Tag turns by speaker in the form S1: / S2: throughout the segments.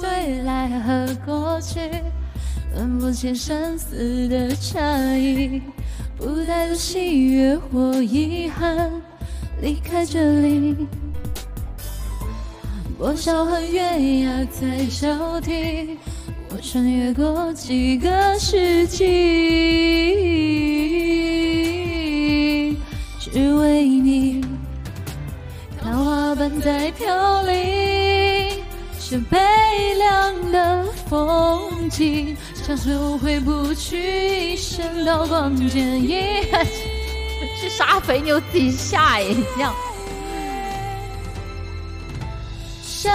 S1: 未来和过去，分不清生死的差异，不带着喜悦或遗憾离开这里。多少和月牙在交替，我穿越过几个世纪，只为你。桃花瓣在飘零，是悲凉的风景，像是回不去一生刀光剑影。
S2: 是杀肥牛自己吓一跳。
S1: 伤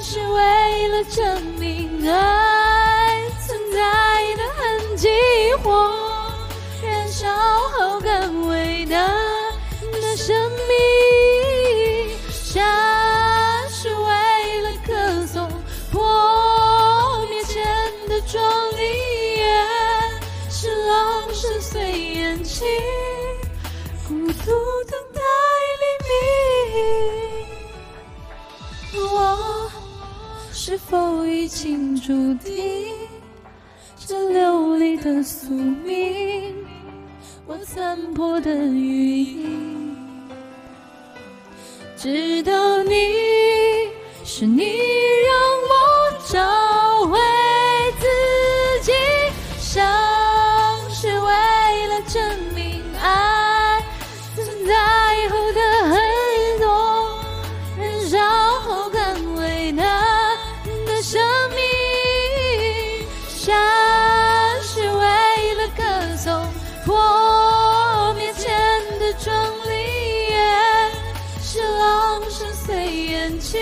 S1: 是为了证明爱存在的痕迹，浪声随眼睛，孤独等待黎明。我是否已经注定这流离的宿命？我残破的羽翼，直到你是你。眼睛